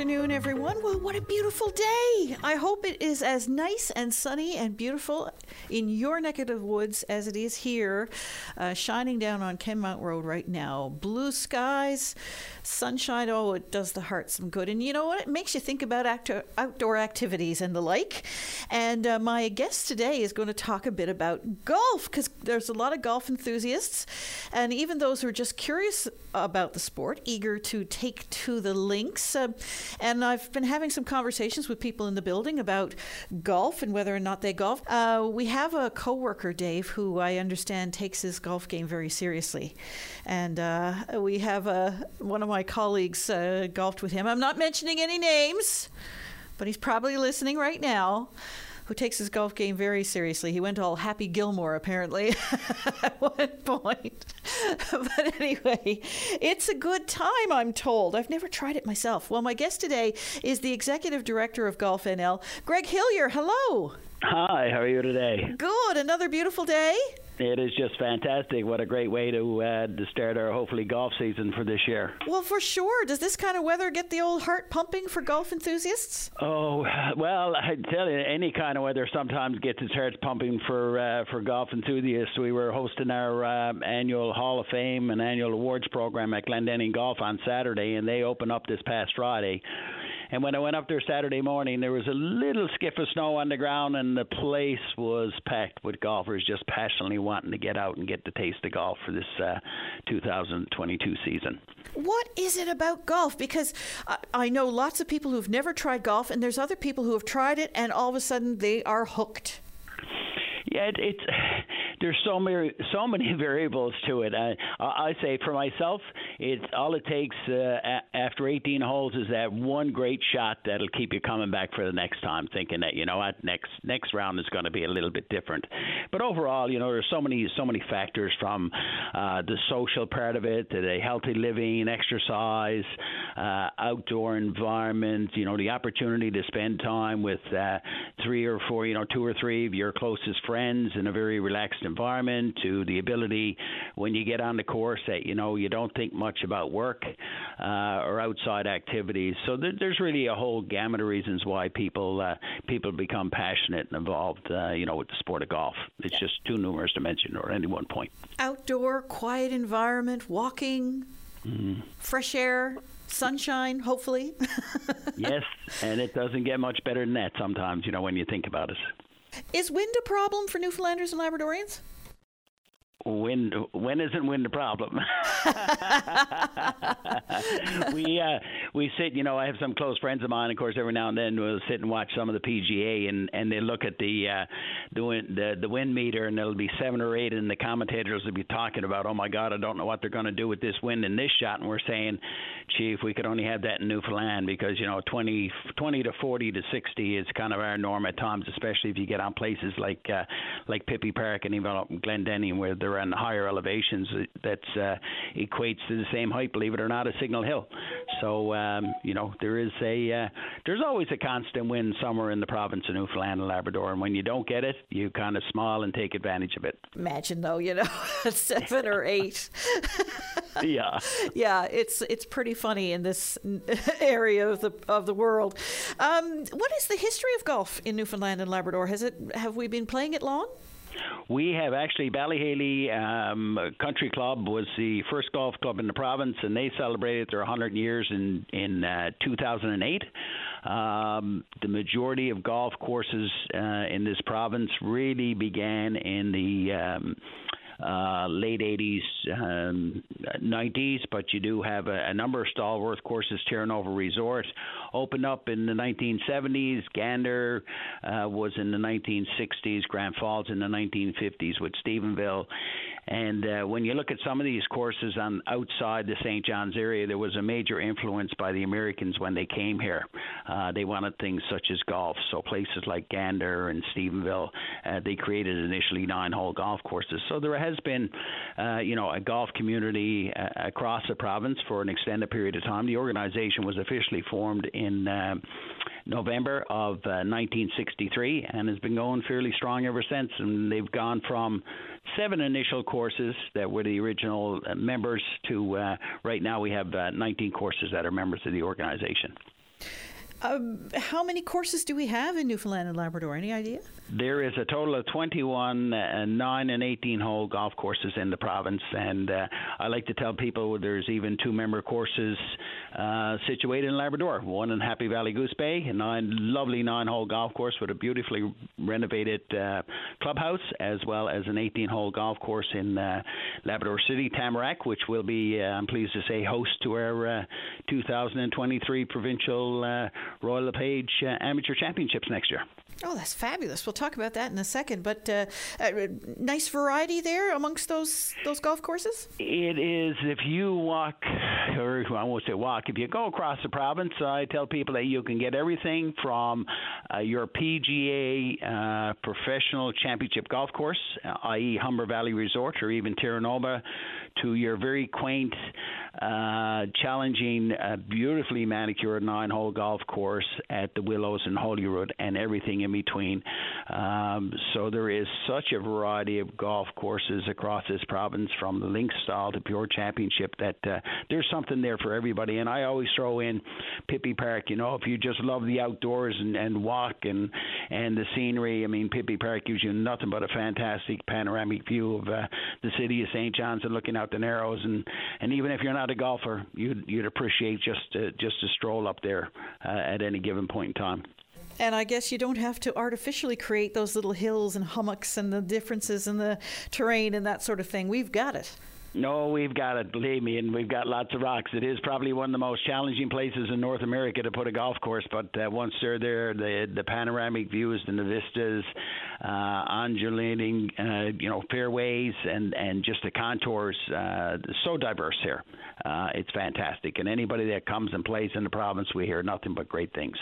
Good afternoon, everyone. Well, what a beautiful day. I hope it is as nice and sunny and beautiful in your neck of the woods as it is here, uh, shining down on Kenmount Road right now. Blue skies, sunshine. Oh, it does the heart some good. And you know what? It makes you think about outdoor activities and the like. And uh, my guest today is going to talk a bit about golf because there's a lot of golf enthusiasts and even those who are just curious about the sport, eager to take to the links. Uh, and I've been having some conversations with people in the building about golf and whether or not they golf. Uh, we have a coworker, Dave, who I understand takes his golf game very seriously, and uh, we have uh, one of my colleagues uh, golfed with him. I'm not mentioning any names, but he's probably listening right now who takes his golf game very seriously. He went all Happy Gilmore, apparently, at one point. but anyway, it's a good time, I'm told. I've never tried it myself. Well, my guest today is the executive director of Golf NL, Greg Hillier. Hello. Hi, how are you today? Good. Another beautiful day. It is just fantastic. What a great way to uh, to start our hopefully golf season for this year. Well, for sure. Does this kind of weather get the old heart pumping for golf enthusiasts? Oh well, I tell you, any kind of weather sometimes gets its heart pumping for uh, for golf enthusiasts. We were hosting our uh, annual Hall of Fame and annual awards program at Glendenning Golf on Saturday, and they opened up this past Friday. And when I went up there Saturday morning, there was a little skiff of snow on the ground, and the place was packed with golfers just passionately wanting to get out and get the taste of golf for this uh, 2022 season. What is it about golf? Because I, I know lots of people who've never tried golf, and there's other people who have tried it, and all of a sudden they are hooked. Yeah, it, it's there's so many so many variables to it. I, I say for myself, it's all it takes uh, after 18 holes is that one great shot that'll keep you coming back for the next time, thinking that you know what next next round is going to be a little bit different. But overall, you know, there's so many so many factors from uh, the social part of it to the healthy living, exercise, uh, outdoor environment. You know, the opportunity to spend time with uh, three or four, you know, two or three of your closest friends in a very relaxed environment. To the ability when you get on the course that you know you don't think much about work uh, or outside activities. So th- there's really a whole gamut of reasons why people uh, people become passionate and involved, uh, you know, with the sport of golf. It's just too numerous to mention or any one point. Outdoor, quiet environment, walking, mm-hmm. fresh air, sunshine, hopefully. yes, and it doesn't get much better than that sometimes, you know, when you think about it. Is wind a problem for Newfoundlanders and Labradorians? Wind, when isn't wind a problem? we uh, we sit, you know, I have some close friends of mine. Of course, every now and then we'll sit and watch some of the PGA, and and they look at the uh, the wind the, the wind meter, and there'll be seven or eight, and the commentators will be talking about, oh my God, I don't know what they're going to do with this wind and this shot, and we're saying, Chief, we could only have that in Newfoundland because you know 20, 20 to forty to sixty is kind of our norm at times, especially if you get on places like uh, like Pippy Park and even up in Glendenning where they're on higher elevations that uh, equates to the same height, believe it or not, as Signal Hill. So um, you know there is a uh, there's always a constant wind somewhere in the province of Newfoundland and Labrador, and when you don't get it, you kind of smile and take advantage of it. Imagine though, you know, seven or eight. yeah, yeah, it's it's pretty funny in this area of the of the world. Um, what is the history of golf in Newfoundland and Labrador? Has it have we been playing it long? We have actually Bally Haly um, Country Club was the first golf club in the province, and they celebrated their 100 years in in uh, 2008. Um, the majority of golf courses uh, in this province really began in the um, uh, late 80s, um, 90s, but you do have a, a number of stalwart courses. Terra Nova Resort opened up in the 1970s. Gander uh, was in the 1960s. Grand Falls in the 1950s with Stephenville. And uh, when you look at some of these courses on outside the St. John's area, there was a major influence by the Americans when they came here. Uh, they wanted things such as golf, so places like Gander and Stephenville, uh, they created initially nine-hole golf courses. So there has been, uh, you know, a golf community uh, across the province for an extended period of time. The organization was officially formed in. Uh, November of uh, 1963 and has been going fairly strong ever since. And they've gone from seven initial courses that were the original uh, members to uh, right now we have uh, 19 courses that are members of the organization. Um, how many courses do we have in Newfoundland and Labrador? Any idea? There is a total of 21 uh, 9 and 18 hole golf courses in the province, and uh, I like to tell people there's even two member courses uh, situated in Labrador. One in Happy Valley Goose Bay, a nine, lovely nine hole golf course with a beautifully renovated uh, clubhouse, as well as an 18 hole golf course in uh, Labrador City, Tamarack, which will be, uh, I'm pleased to say, host to our 2023 provincial Royal LePage uh, Amateur Championships next year. Oh, that's fabulous. We'll talk about that in a second. But uh, uh, nice variety there amongst those those golf courses. It is. If you walk, or I won't say walk. If you go across the province, I tell people that you can get everything from uh, your PGA uh, professional championship golf course, i.e., Humber Valley Resort, or even Terra Nova, to your very quaint, uh, challenging, uh, beautifully manicured nine-hole golf course at the Willows in Holyrood, and everything in between. Um, so there is such a variety of golf courses across this province, from the links style to pure championship, that uh, there's something there for everybody. And I always throw in Pippy Park. You know, if you just love the outdoors and, and walk and and the scenery, I mean, Pippy Park gives you nothing but a fantastic panoramic view of uh, the city of St. John's and looking out the Narrows. And and even if you're not a golfer, you'd you'd appreciate just uh, just a stroll up there uh, at any given point in time. And I guess you don't have to artificially create those little hills and hummocks and the differences in the terrain and that sort of thing. We've got it. No, we've got it, believe me, and we've got lots of rocks. It is probably one of the most challenging places in North America to put a golf course, but uh, once they're there, the the panoramic views and the vistas, uh, undulating, uh, you know, fairways and and just the contours, uh, so diverse here. Uh, it's fantastic, and anybody that comes and plays in the province, we hear nothing but great things.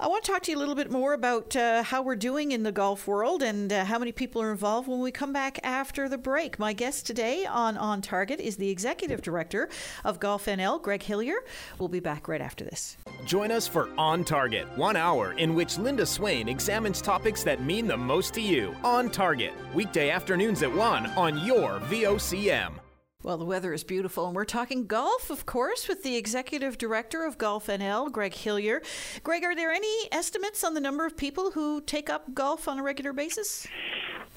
I want to talk to you a little bit more about uh, how we're doing in the golf world and uh, how many people are involved when we come back after the break. My guest today on On Target is the Executive Director of Golf NL, Greg Hillier. We'll be back right after this. Join us for On Target, one hour in which Linda Swain examines topics that mean the most to you. On Target, weekday afternoons at 1 on your VOCM. Well, the weather is beautiful, and we're talking golf, of course, with the executive director of Golf NL, Greg Hillier. Greg, are there any estimates on the number of people who take up golf on a regular basis?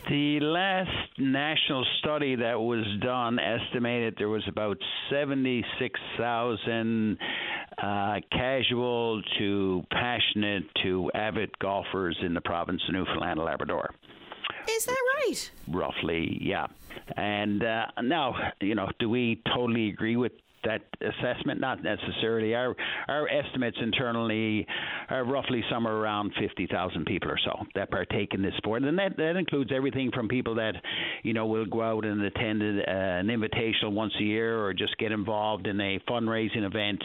The last national study that was done estimated there was about 76,000 uh, casual to passionate to avid golfers in the province of Newfoundland and Labrador. Is that right? Roughly, yeah. And uh, now, you know, do we totally agree with that assessment? Not necessarily. Our our estimates internally are roughly somewhere around 50,000 people or so that partake in this sport, and that that includes everything from people that, you know, will go out and attend uh, an invitational once a year, or just get involved in a fundraising event,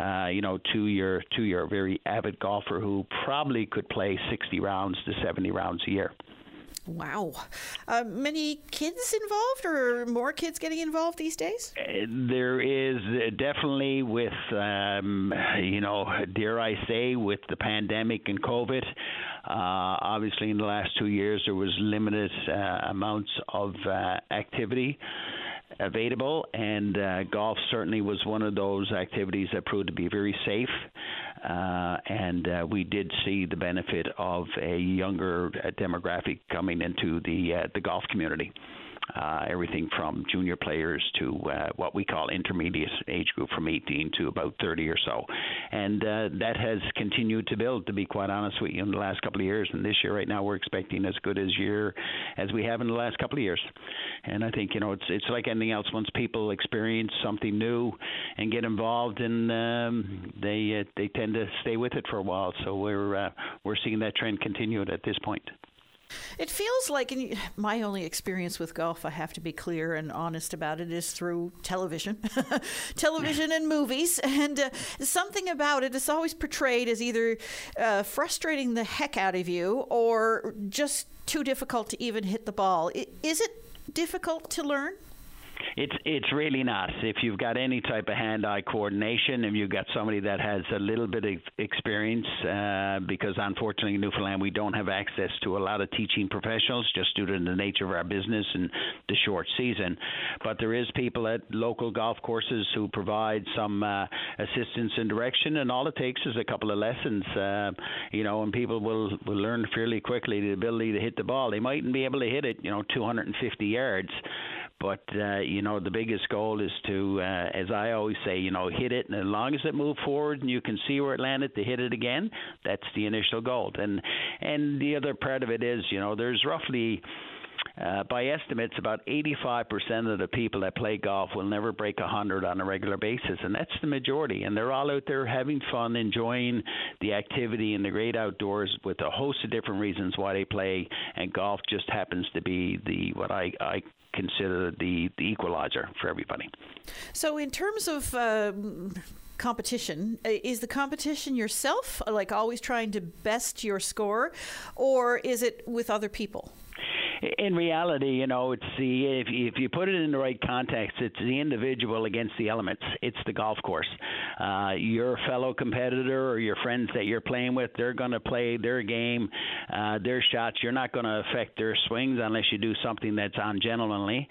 uh, you know, to your to your very avid golfer who probably could play 60 rounds to 70 rounds a year. Wow. Uh, many kids involved, or more kids getting involved these days? Uh, there is uh, definitely with, um, you know, dare I say, with the pandemic and COVID. Uh, obviously, in the last two years, there was limited uh, amounts of uh, activity available, and uh, golf certainly was one of those activities that proved to be very safe. Uh, and uh, we did see the benefit of a younger uh, demographic coming into the uh, the golf community uh, everything from junior players to uh, what we call intermediate age group from 18 to about 30 or so. And uh, that has continued to build, to be quite honest with you, in the last couple of years. And this year, right now, we're expecting as good as year as we have in the last couple of years. And I think, you know, it's, it's like anything else. Once people experience something new and get involved, and um, they, uh, they tend to stay with it for a while. So we're, uh, we're seeing that trend continue at this point. It feels like, and my only experience with golf, I have to be clear and honest about it, is through television, television and movies. And uh, something about it is always portrayed as either uh, frustrating the heck out of you or just too difficult to even hit the ball. Is it difficult to learn? It's it's really not. If you've got any type of hand-eye coordination, if you've got somebody that has a little bit of experience, uh, because unfortunately in Newfoundland we don't have access to a lot of teaching professionals just due to the nature of our business and the short season. But there is people at local golf courses who provide some uh, assistance and direction, and all it takes is a couple of lessons, uh, you know, and people will will learn fairly quickly the ability to hit the ball. They mightn't be able to hit it, you know, 250 yards but uh, you know, the biggest goal is to, uh, as I always say, you know, hit it, and as long as it moved forward and you can see where it landed, to hit it again, that's the initial goal. And and the other part of it is, you know, there's roughly uh, by estimates, about 85% of the people that play golf will never break 100 on a regular basis, and that's the majority. And they're all out there having fun, enjoying the activity in the great outdoors with a host of different reasons why they play. And golf just happens to be the what I, I consider the, the equalizer for everybody. So, in terms of uh, competition, is the competition yourself, like always trying to best your score, or is it with other people? In reality, you know, it's the if if you put it in the right context, it's the individual against the elements. It's the golf course. Uh, your fellow competitor or your friends that you're playing with, they're going to play their game, uh, their shots. You're not going to affect their swings unless you do something that's ungentlemanly,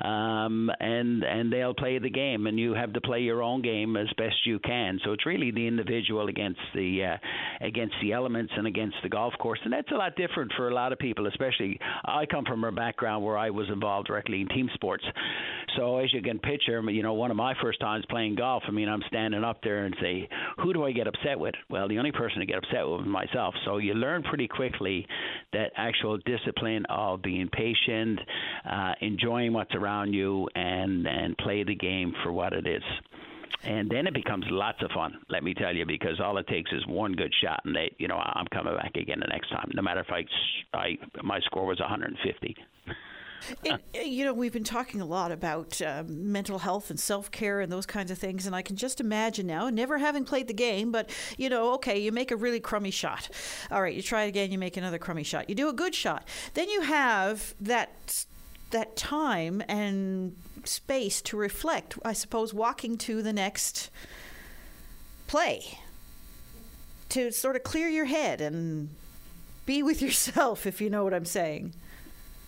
um, and and they'll play the game, and you have to play your own game as best you can. So it's really the individual against the uh, against the elements and against the golf course, and that's a lot different for a lot of people, especially I come from a background where I was involved directly in team sports. So as you can picture, you know, one of my first times playing golf, I mean, I'm standing up there and say, who do I get upset with? Well, the only person to get upset with is myself. So you learn pretty quickly that actual discipline of being patient, uh, enjoying what's around you, and and play the game for what it is and then it becomes lots of fun. Let me tell you, because all it takes is one good shot, and they, you know, I'm coming back again the next time. No matter if I, I my score was 150. Uh, you know, we've been talking a lot about uh, mental health and self care and those kinds of things, and I can just imagine now, never having played the game, but you know, okay, you make a really crummy shot. All right, you try it again, you make another crummy shot. You do a good shot. Then you have that that time and space to reflect, I suppose, walking to the next play to sort of clear your head and be with yourself, if you know what I'm saying.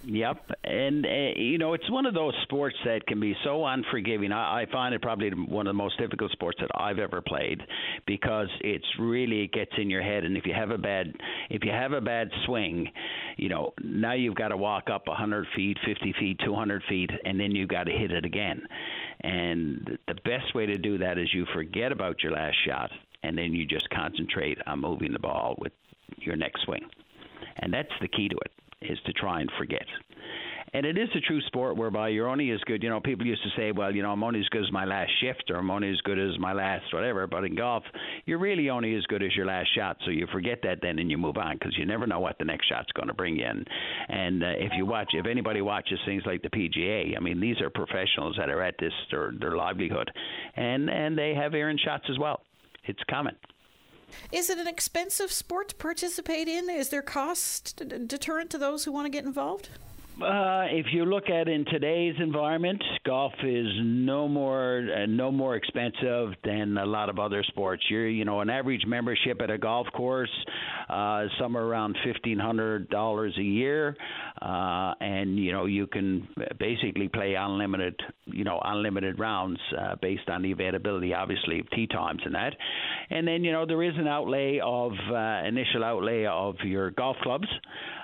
Yep, and uh, you know it's one of those sports that can be so unforgiving. I, I find it probably one of the most difficult sports that I've ever played because it's really it gets in your head, and if you have a bad if you have a bad swing, you know now you've got to walk up 100 feet, 50 feet, 200 feet, and then you've got to hit it again. And the best way to do that is you forget about your last shot, and then you just concentrate on moving the ball with your next swing, and that's the key to it is to try and forget. And it is a true sport whereby you're only as good. You know, people used to say, well, you know, I'm only as good as my last shift or I'm only as good as my last whatever. But in golf, you're really only as good as your last shot. So you forget that then and you move on because you never know what the next shot's going to bring you. And, and uh, if you watch, if anybody watches things like the PGA, I mean, these are professionals that are at this, their, their livelihood. And, and they have errant shots as well. It's common. Is it an expensive sport to participate in? Is there cost deterrent to those who want to get involved? Uh, if you look at in today's environment, golf is no more uh, no more expensive than a lot of other sports. You're you know an average membership at a golf course uh, somewhere around fifteen hundred dollars a year, uh, and you know you can basically play unlimited you know unlimited rounds uh, based on the availability, obviously of tee times and that, and then you know there is an outlay of uh, initial outlay of your golf clubs.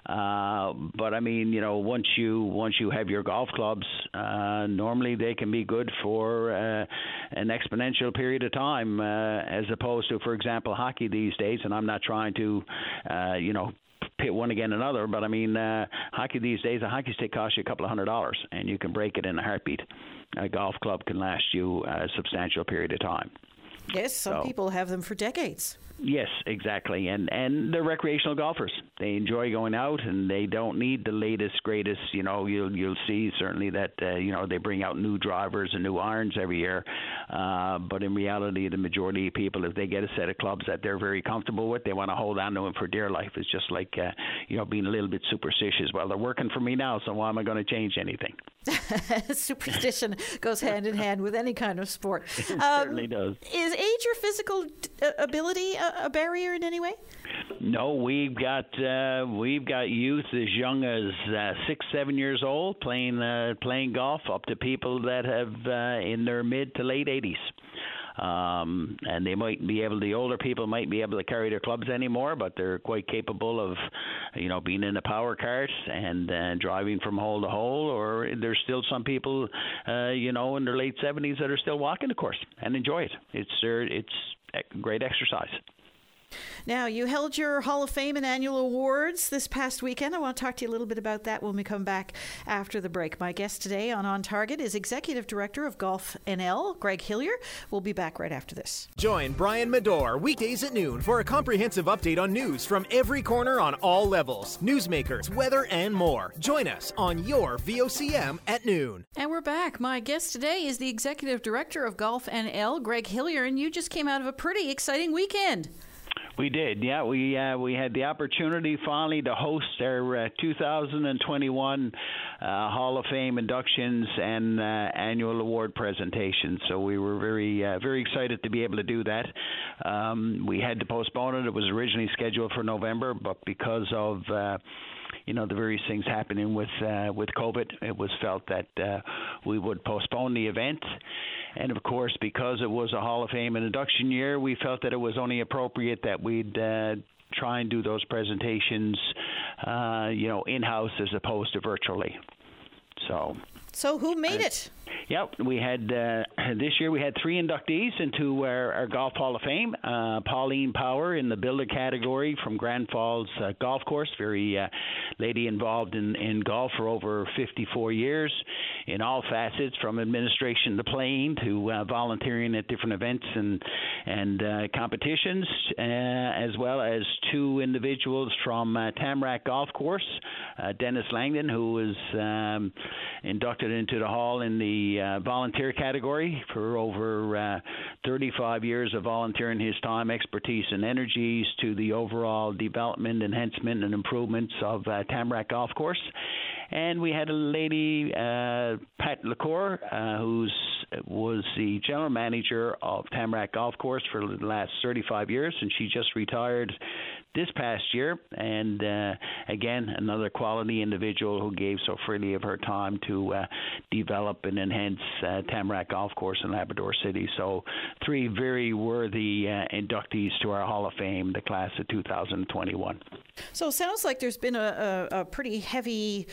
Uh, but I mean, you know, once you once you have your golf clubs, uh, normally they can be good for uh, an exponential period of time, uh, as opposed to, for example, hockey these days. And I'm not trying to, uh, you know, pit one against another. But I mean, uh, hockey these days, a hockey stick costs you a couple of hundred dollars, and you can break it in a heartbeat. A golf club can last you a substantial period of time. Yes, some so. people have them for decades. Yes, exactly, and and they're recreational golfers. They enjoy going out, and they don't need the latest, greatest. You know, you'll you'll see certainly that uh, you know they bring out new drivers and new irons every year, uh, but in reality, the majority of people, if they get a set of clubs that they're very comfortable with, they want to hold on to them for dear life. It's just like uh, you know being a little bit superstitious. Well, they're working for me now, so why am I going to change anything? Superstition goes hand in hand with any kind of sport. It um, certainly does. Is age or physical uh, ability a, barrier in any way? No, we've got uh, we've got youth as young as uh, six, seven years old playing uh, playing golf, up to people that have uh, in their mid to late 80s um, and they might be able. The older people might be able to carry their clubs anymore, but they're quite capable of, you know, being in a power cart and uh, driving from hole to hole. Or there's still some people, uh, you know, in their late 70s that are still walking the course and enjoy it. It's uh, it's great exercise. Now, you held your Hall of Fame and annual awards this past weekend. I want to talk to you a little bit about that when we come back after the break. My guest today on On Target is Executive Director of Golf NL, Greg Hillier. We'll be back right after this. Join Brian Medore weekdays at noon for a comprehensive update on news from every corner on all levels newsmakers, weather, and more. Join us on your VOCM at noon. And we're back. My guest today is the Executive Director of Golf NL, Greg Hillier, and you just came out of a pretty exciting weekend. We did, yeah. We uh, we had the opportunity finally to host our uh, 2021 uh, Hall of Fame inductions and uh, annual award presentations. So we were very uh, very excited to be able to do that. Um, we had to postpone it. It was originally scheduled for November, but because of uh, you know the various things happening with uh, with COVID, it was felt that uh, we would postpone the event. And of course, because it was a Hall of Fame induction year, we felt that it was only appropriate that we'd uh, try and do those presentations, uh, you know, in house as opposed to virtually. So. So who made it? Yep, we had uh, this year we had three inductees into our, our Golf Hall of Fame. Uh, Pauline Power in the builder category from Grand Falls uh, Golf Course, very uh, lady involved in, in golf for over 54 years in all facets, from administration to playing to uh, volunteering at different events and and uh, competitions, as well as two individuals from Tamarack Golf Course, Dennis Langdon, who was um, inducted into the hall in the uh, volunteer category for over uh, 35 years of volunteering his time, expertise, and energies to the overall development, enhancement, and improvements of uh, Tamarack Golf Course. And we had a lady, uh, Pat LaCour, uh, who was the general manager of Tamarack Golf Course for the last 35 years, and she just retired this past year. And uh, again, another quality individual who gave so freely of her time to uh, develop and enhance uh, Tamarack Golf Course in Labrador City. So, three very worthy uh, inductees to our Hall of Fame, the class of 2021. So, it sounds like there's been a, a, a pretty heavy,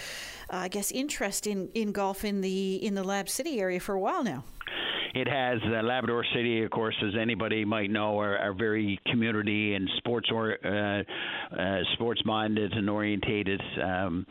uh, I guess, interest in, in golf in the in the Lab City area for a while now. It has uh, Labrador City, of course, as anybody might know, are, are very community and sports or uh, uh, sports minded and orientated, um,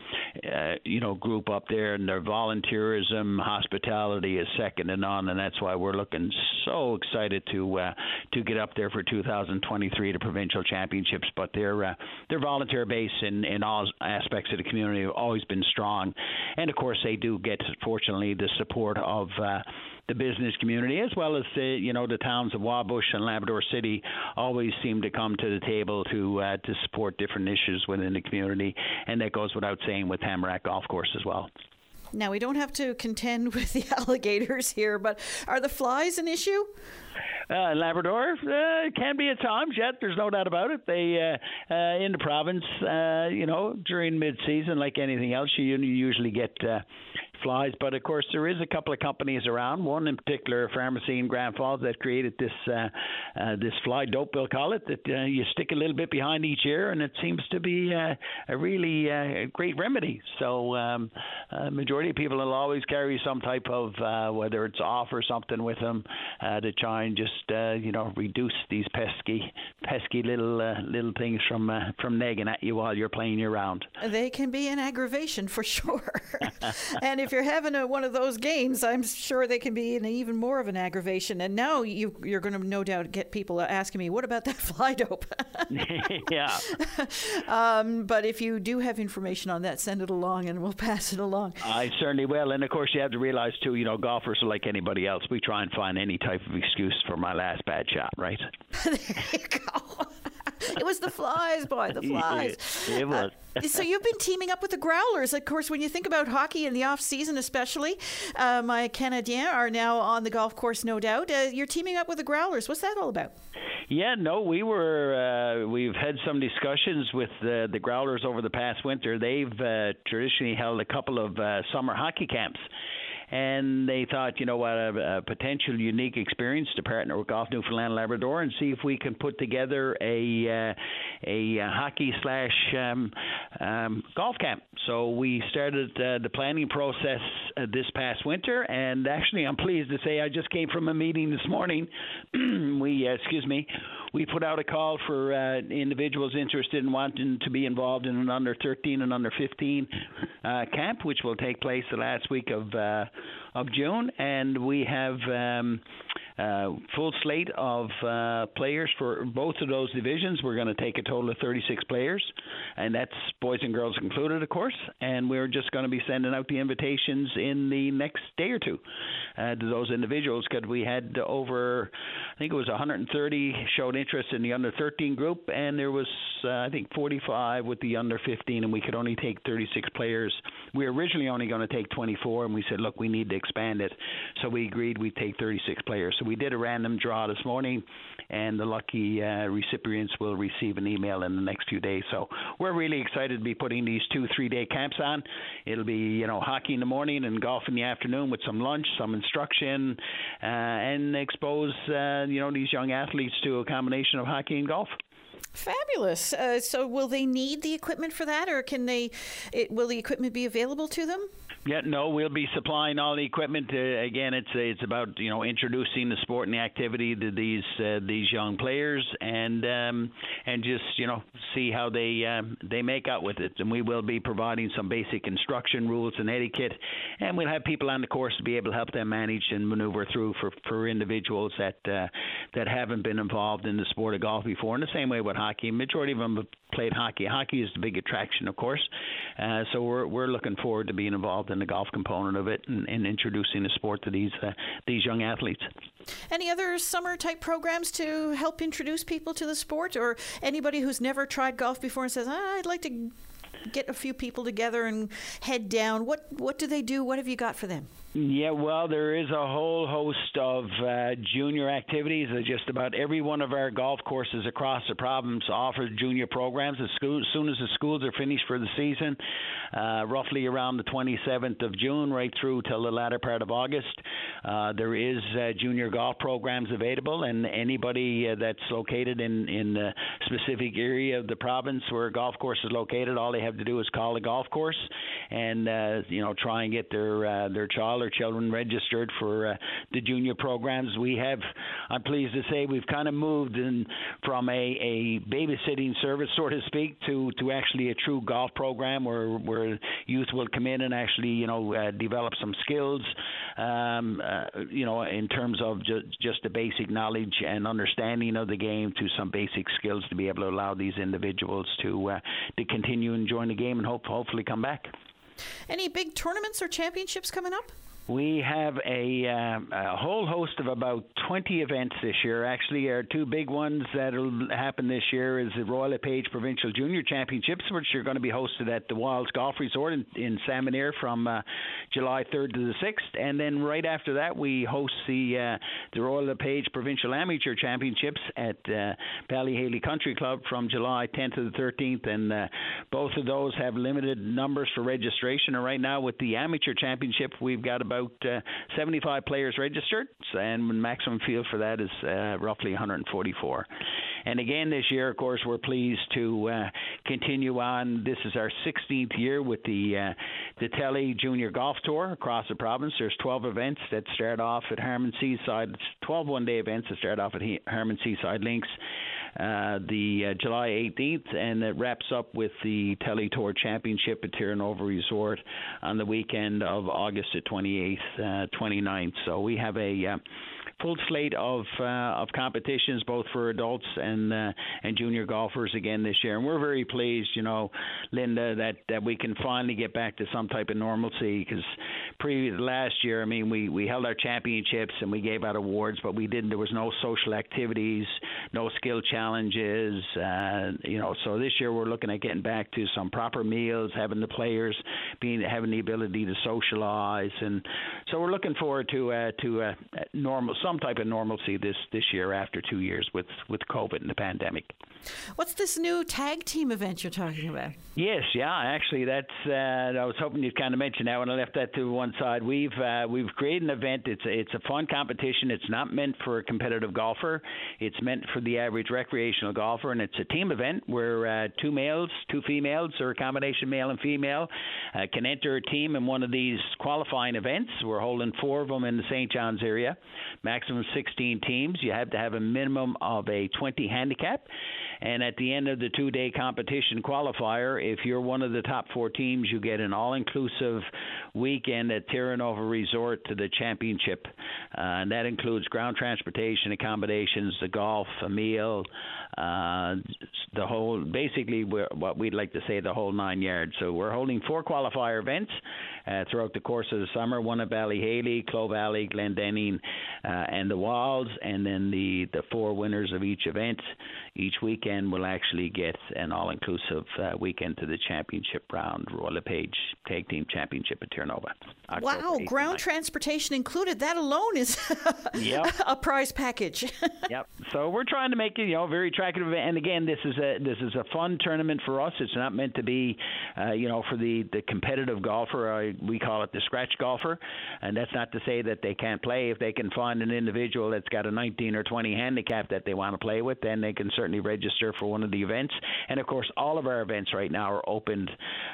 uh, you know, group up there, and their volunteerism, hospitality is second to none, and that's why we're looking so excited to uh, to get up there for 2023 to provincial championships. But their uh, their volunteer base in in all aspects of the community have always been strong, and of course they do get fortunately the support of. Uh, the business community as well as the you know the towns of Wabush and Labrador City always seem to come to the table to uh, to support different issues within the community, and that goes without saying with Tamarack Golf Course as well. Now we don't have to contend with the alligators here, but are the flies an issue? Uh, Labrador uh, can be at times. Yet there's no doubt about it. They uh, uh, in the province, uh, you know, during mid-season, like anything else, you usually get uh, flies. But of course, there is a couple of companies around. One in particular, a pharmacy in Grand Falls, that created this uh, uh, this fly dope, we'll call it, that uh, you stick a little bit behind each ear, and it seems to be uh, a really uh, great remedy. So, um, uh, majority of people will always carry some type of uh, whether it's off or something with them uh, to try and just uh, you know reduce these pesky pesky little uh, little things from uh, from nagging at you while you're playing your round. They can be an aggravation for sure. and if you're having a, one of those games, I'm sure they can be an even more of an aggravation. And now you, you're going to no doubt get people asking me, "What about that fly dope?" yeah. um, but if you do have information on that, send it along, and we'll pass it along. I certainly will. And of course, you have to realize too. You know, golfers are like anybody else. We try and find any type of excuse for my last bad shot, right? there you go. it was the flies, boy, the flies. Yeah, it was. Uh, so you've been teaming up with the Growlers. Of course, when you think about hockey in the off season, especially, uh, my Canadiens are now on the golf course, no doubt. Uh, you're teaming up with the Growlers. What's that all about? Yeah, no, we were. Uh, we've had some discussions with uh, the Growlers over the past winter. They've uh, traditionally held a couple of uh, summer hockey camps and they thought, you know what, a, a, potential unique experience to partner with Golf Newfoundland Labrador and see if we can put together a uh, a, a hockey slash um, um, golf camp. So we started uh, the planning process uh, this past winter, and actually, I'm pleased to say I just came from a meeting this morning. we, uh, excuse me, we put out a call for uh, individuals interested in wanting to be involved in an under 13 and under 15 uh, camp, which will take place the last week of of June, and we have um, uh, full slate of uh, players for both of those divisions. We're going to take a total of 36 players, and that's boys and girls included, of course. And we're just going to be sending out the invitations in the next day or two uh, to those individuals because we had over, I think it was 130 showed interest in the under 13 group, and there was uh, I think 45 with the under 15, and we could only take 36 players. We were originally only going to take 24, and we said, look, we need to expand it, so we agreed we'd take 36 players. So we did a random draw this morning, and the lucky uh, recipients will receive an email in the next few days. So we're really excited to be putting these two three-day camps on. It'll be you know hockey in the morning and golf in the afternoon with some lunch, some instruction, uh, and expose uh, you know these young athletes to a combination of hockey and golf. Fabulous. Uh, so, will they need the equipment for that, or can they? It, will the equipment be available to them? Yeah, no, we'll be supplying all the equipment. Uh, again, it's it's about you know introducing the sport and the activity to these uh, these young players, and um, and just you know see how they um, they make out with it. And we will be providing some basic instruction, rules, and etiquette, and we'll have people on the course to be able to help them manage and maneuver through for for individuals that uh, that haven't been involved in the sport of golf before. In the same way with hockey, majority of them have played hockey. Hockey is the big attraction, of course. Uh, so we're we're looking forward to being involved in the golf component of it and, and introducing the sport to these uh, these young athletes. Any other summer type programs to help introduce people to the sport, or anybody who's never tried golf before and says, ah, "I'd like to get a few people together and head down"? What what do they do? What have you got for them? Yeah, well, there is a whole host of uh, junior activities. Uh, just about every one of our golf courses across the province offer junior programs as, school, as soon as the schools are finished for the season, uh, roughly around the 27th of June, right through till the latter part of August. Uh, there is uh, junior golf programs available, and anybody uh, that's located in in the specific area of the province where a golf course is located, all they have to do is call the golf course, and you know try and get their their child or children registered for uh, the junior programs. We have, I'm pleased to say, we've kind of moved in from a, a babysitting service, so to speak, to, to actually a true golf program where where youth will come in and actually, you know, uh, develop some skills, um, uh, you know, in terms of ju- just the basic knowledge and understanding of the game to some basic skills to be able to allow these individuals to uh, to continue enjoying the game and hope hopefully come back. Any big tournaments or championships coming up? We have a, um, a, whole host of about 20 events this year. Actually, our two big ones that'll happen this year is the Royal LePage Provincial Junior Championships, which are going to be hosted at the Wilds Golf Resort in, in Salmon from uh, July 3rd to the 6th. And then right after that, we host the uh, the Royal LePage Provincial Amateur Championships at uh, Bally Haly Country Club from July 10th to the 13th. And uh, both of those have limited numbers for registration. And right now, with the Amateur Championship, we've got about about uh, 75 players registered, and maximum field for that is uh, roughly 144. And again, this year, of course, we're pleased to uh, continue on. This is our 16th year with the uh, the Telly Junior Golf Tour across the province. There's 12 events that start off at Harmon Seaside. It's 12 one-day events that start off at Harmon Seaside Links uh, the uh, July 18th, and it wraps up with the Teletour Championship at Terra Nova Resort on the weekend of August the 28th, uh, 29th. So we have a uh, full slate of uh, of competitions, both for adults and uh, and junior golfers again this year, and we're very pleased, you know, Linda, that that we can finally get back to some type of normalcy because pre last year, I mean, we we held our championships and we gave out awards, but we didn't. There was no social activities, no skill challenges, uh, you know. So this year we're looking at getting back to some proper meals, having the players being having the ability to socialize, and so we're looking forward to uh, to uh, normal some type of normalcy this this year after two years with with COVID and the pandemic. What's this new tag team event you're talking about? Yes, yeah, actually, that's. Uh, I was hoping you'd kind of mention that when I left that to one side. We've uh, we've created an event. It's a, it's a fun competition. It's not meant for a competitive golfer. It's meant for the average recreational golfer, and it's a team event where uh, two males, two females, or a combination male and female, uh, can enter a team in one of these qualifying events. We're holding four of them in the St. John's area, maximum 16 teams. You have to have a minimum of a 20 handicap. And at the end of the two day competition qualifier, if you're one of the top four teams, you get an all inclusive weekend at Terra Nova Resort to the championship. Uh, and that includes ground transportation, accommodations, the golf, a meal, uh, the whole, basically, what we'd like to say, the whole nine yards. So we're holding four qualifier events uh, throughout the course of the summer one at Bally Haly, Valley, Glendenning, uh, and the Walls, and then the, the four winners of each event each weekend will actually get an all-inclusive uh, weekend to the championship round, Royal LePage Tag Team Championship at Terra Nova. Wow, ground transportation included. That alone is yep. a prize package. yep. So we're trying to make it, you know, very attractive. And again, this is a this is a fun tournament for us. It's not meant to be, uh, you know, for the the competitive golfer. Uh, we call it the scratch golfer, and that's not to say that they can't play. If they can find an individual that's got a 19 or 20 handicap that they want to play with, then they can certainly register for one of the events. And of course, all of our events right now are opened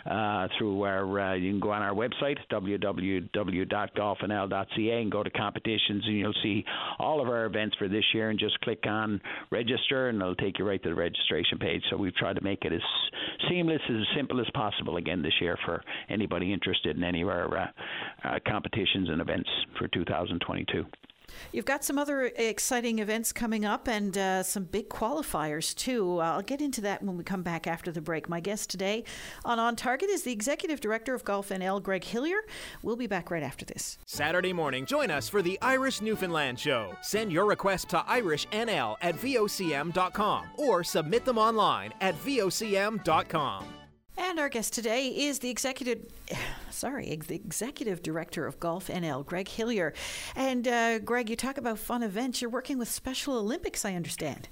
uh, through our. Uh, you can go on our website www.golfnl.ca and go to competitions, and you'll see all of our events for this year. And just click on register, and it'll take you right to the registration page. So we've tried to make it as seamless, as simple as possible again this year for anybody interested in any of our uh, uh, competitions and events for 2022. You've got some other exciting events coming up and uh, some big qualifiers, too. I'll get into that when we come back after the break. My guest today on On Target is the Executive Director of Golf NL, Greg Hillier. We'll be back right after this. Saturday morning, join us for the Irish Newfoundland Show. Send your request to IrishNL at VOCM.com or submit them online at VOCM.com. And our guest today is the executive, sorry, the executive director of Golf NL, Greg Hillier. And uh, Greg, you talk about fun events. You're working with Special Olympics, I understand.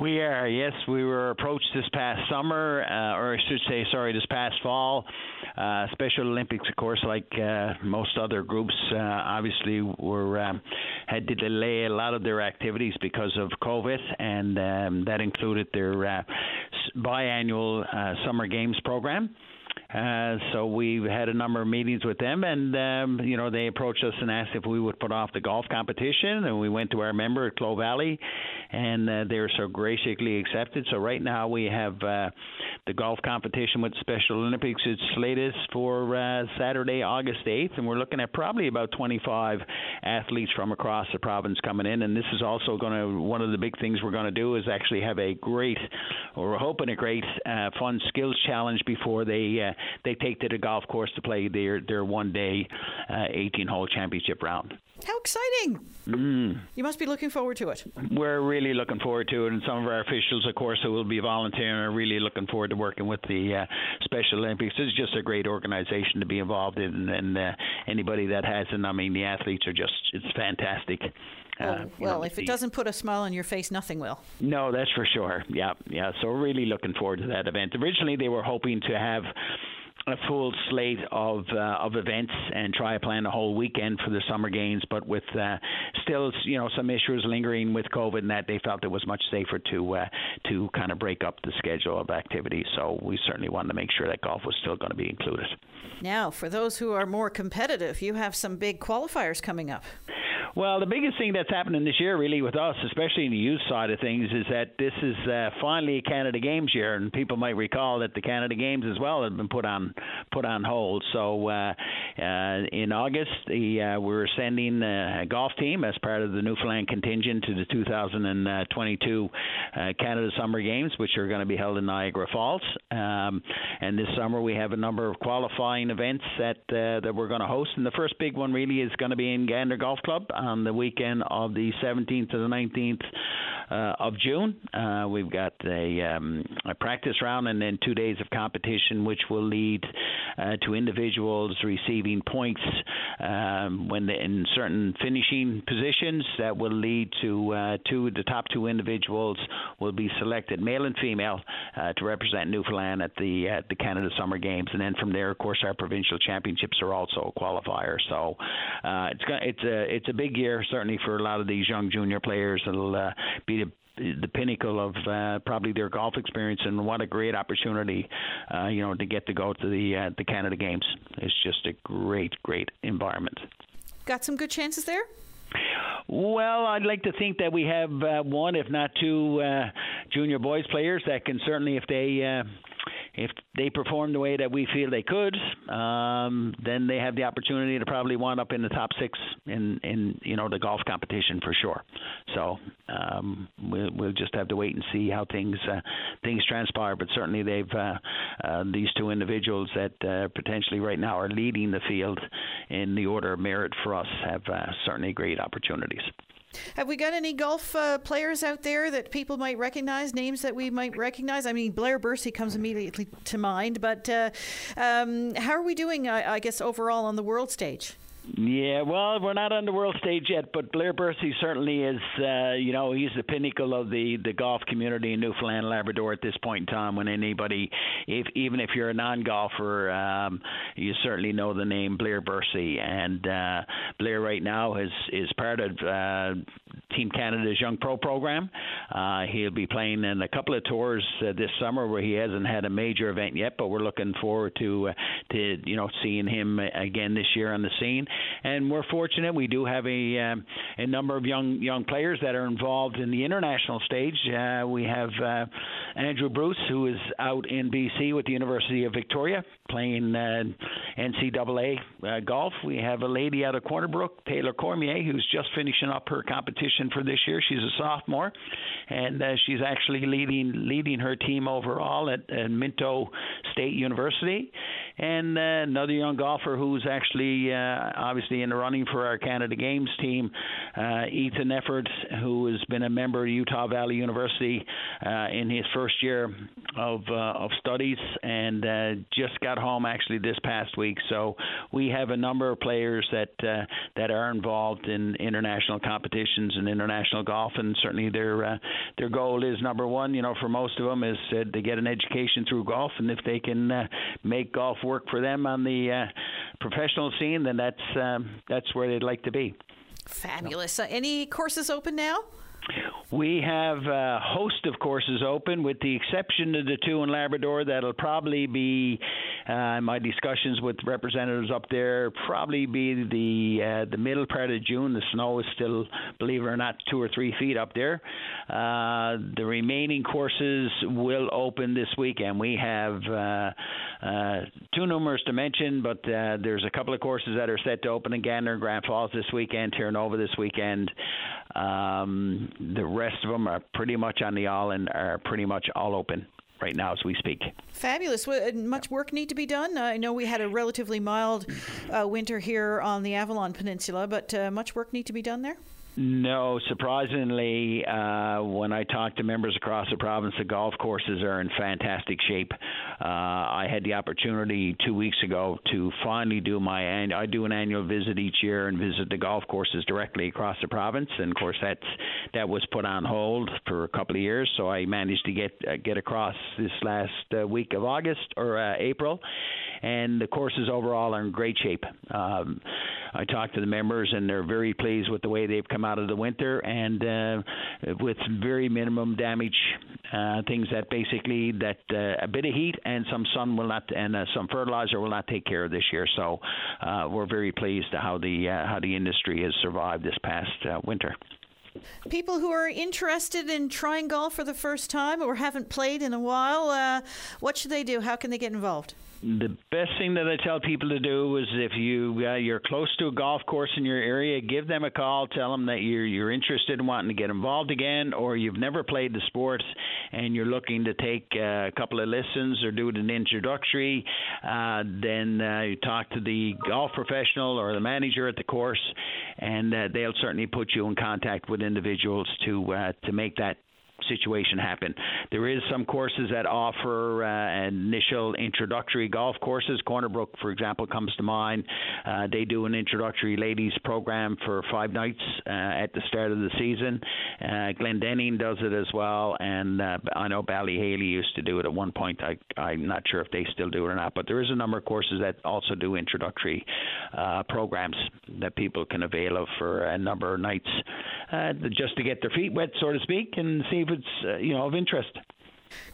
We are, yes. We were approached this past summer, uh, or I should say, sorry, this past fall. Uh, Special Olympics, of course, like uh, most other groups, uh, obviously were um, had to delay a lot of their activities because of COVID, and um, that included their uh, biannual uh, summer games program. Uh, so we had a number of meetings with them, and um, you know they approached us and asked if we would put off the golf competition, and we went to our member at Clovelly, and uh, they were so graciously accepted. So right now we have uh, the golf competition with Special Olympics. It's slated for uh, Saturday, August 8th, and we're looking at probably about 25 athletes from across the province coming in. And this is also going to one of the big things we're going to do is actually have a great, or we're hoping a great, uh, fun skills challenge before they uh, they take to the golf course to play their their one day uh, 18 hole championship round. How exciting! Mm. You must be looking forward to it. We're really looking forward to it, and some of our officials, of course, who will be volunteering, are really looking forward to working with the uh, Special Olympics. It's just a great organization to be involved in, and uh, anybody that hasn't, I mean, the athletes are just—it's fantastic. Uh, well, well if it doesn't put a smile on your face, nothing will. No, that's for sure. Yeah, yeah. So we're really looking forward to that event. Originally, they were hoping to have a full slate of uh, of events and try to plan a whole weekend for the summer games, but with uh, still you know some issues lingering with COVID and that they felt it was much safer to uh, to kind of break up the schedule of activities. So we certainly wanted to make sure that golf was still going to be included. Now, for those who are more competitive, you have some big qualifiers coming up. Well, the biggest thing that's happening this year, really, with us, especially in the youth side of things, is that this is uh, finally a Canada Games year, and people might recall that the Canada Games as well have been put on put on hold. So uh, uh, in August, the, uh, we are sending a golf team as part of the Newfoundland contingent to the 2022 uh, Canada Summer Games, which are going to be held in Niagara Falls. Um, and this summer we have a number of qualifying events that uh, that we're going to host, and the first big one really is going to be in Gander Golf Club on the weekend of the 17th to the 19th uh, of June. Uh, we've got a, um, a, practice round and then two days of competition, which will lead uh, to individuals receiving points um, when in certain finishing positions. That will lead to uh, two the top two individuals will be selected, male and female, uh, to represent Newfoundland at the at the Canada Summer Games, and then from there, of course, our provincial championships are also a qualifier. So uh, it's it's a it's a big year certainly for a lot of these young junior players. It'll be the pinnacle of uh, probably their golf experience, and what a great opportunity, uh, you know, to get to go to the uh, the Canada Games. It's just a great, great environment. Got some good chances there. Well, I'd like to think that we have uh, one, if not two, uh, junior boys players that can certainly, if they uh, if they perform the way that we feel they could, um, then they have the opportunity to probably wind up in the top six in in you know the golf competition for sure. So um, we'll, we'll just have to wait and see how things uh, things transpire. But certainly they've uh, uh, these two individuals that uh, potentially right now are leading the field in the order of merit for us have uh, certainly great opportunities. Have we got any golf uh, players out there that people might recognize, names that we might recognize? I mean, Blair Bursey comes immediately to mind, but uh, um, how are we doing, I, I guess, overall on the world stage? Yeah, well, we're not on the world stage yet, but Blair Bursey certainly is. Uh, you know, he's the pinnacle of the the golf community in Newfoundland, and Labrador at this point in time. When anybody, if even if you're a non-golfer, um, you certainly know the name Blair Bursey. And uh, Blair right now is is part of uh, Team Canada's Young Pro program. Uh, he'll be playing in a couple of tours uh, this summer where he hasn't had a major event yet, but we're looking forward to uh, to you know seeing him again this year on the scene and we're fortunate. We do have a um, a number of young young players that are involved in the international stage. Uh, we have uh, Andrew Bruce, who is out in BC with the University of Victoria playing uh, NCAA uh, golf. We have a lady out of Corner Brook, Taylor Cormier, who's just finishing up her competition for this year. She's a sophomore, and uh, she's actually leading leading her team overall at, at Minot State University and uh, another young golfer who's actually obviously in the running for our Canada Games team, uh, Ethan Efford, who has been a member of Utah Valley University uh, in his first year of uh, of studies, and uh, just got home actually this past week. So we have a number of players that that are involved in international competitions and international golf, and certainly their their goal is number one. You know, for most of them is to get an education through golf, and if they can make golf work for them on the uh, professional scene, then that's um, that's where they'd like to be. Fabulous. Any courses open now? We have a host of courses open, with the exception of the two in Labrador. That'll probably be uh, my discussions with representatives up there. Probably be the uh, the middle part of June. The snow is still, believe it or not, two or three feet up there. Uh, the remaining courses will open this weekend. We have uh, uh, too numerous to mention, but uh, there's a couple of courses that are set to open again in Grand Falls this weekend, Terra Nova this weekend. Um, the rest of them are pretty much on the island are pretty much all open right now as we speak. Fabulous. Much work need to be done. I know we had a relatively mild uh, winter here on the Avalon Peninsula, but uh, much work need to be done there. No, surprisingly, uh, when I talk to members across the province, the golf courses are in fantastic shape. Uh, I had the opportunity two weeks ago to finally do my I do an annual visit each year and visit the golf courses directly across the province, and of course that's that was put on hold for a couple of years. So I managed to get uh, get across this last uh, week of August or uh, April, and the courses overall are in great shape. Um, I talked to the members, and they're very pleased with the way they've come out of the winter, and uh, with very minimum damage uh, things that basically that uh, a bit of heat and some sun will not and uh, some fertilizer will not take care of this year. So uh, we're very pleased how the uh, how the industry has survived this past uh, winter. People who are interested in trying golf for the first time or haven't played in a while, uh, what should they do? How can they get involved? The best thing that I tell people to do is if you uh, you're close to a golf course in your area, give them a call. Tell them that you're you're interested in wanting to get involved again, or you've never played the sport and you're looking to take uh, a couple of lessons or do an introductory. Uh, then uh, you talk to the golf professional or the manager at the course, and uh, they'll certainly put you in contact with individuals to uh, to make that situation happen. There is some courses that offer uh, initial introductory golf courses. Corner Brook, for example, comes to mind. Uh, they do an introductory ladies program for five nights uh, at the start of the season. Uh, Glendenning does it as well, and uh, I know Bally Haly used to do it at one point. I, I'm not sure if they still do it or not, but there is a number of courses that also do introductory uh, programs that people can avail of for a number of nights, uh, just to get their feet wet, so to speak, and see if it's uh, you know of interest.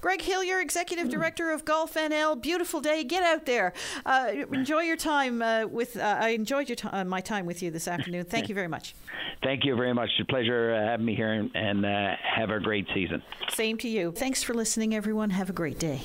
Greg Hillier, Executive Director of Golf NL. Beautiful day. Get out there. Uh, enjoy your time uh, with. Uh, I enjoyed your t- uh, my time with you this afternoon. Thank you very much. Thank you very much. It's a pleasure uh, having me here, and, and uh, have a great season. Same to you. Thanks for listening, everyone. Have a great day.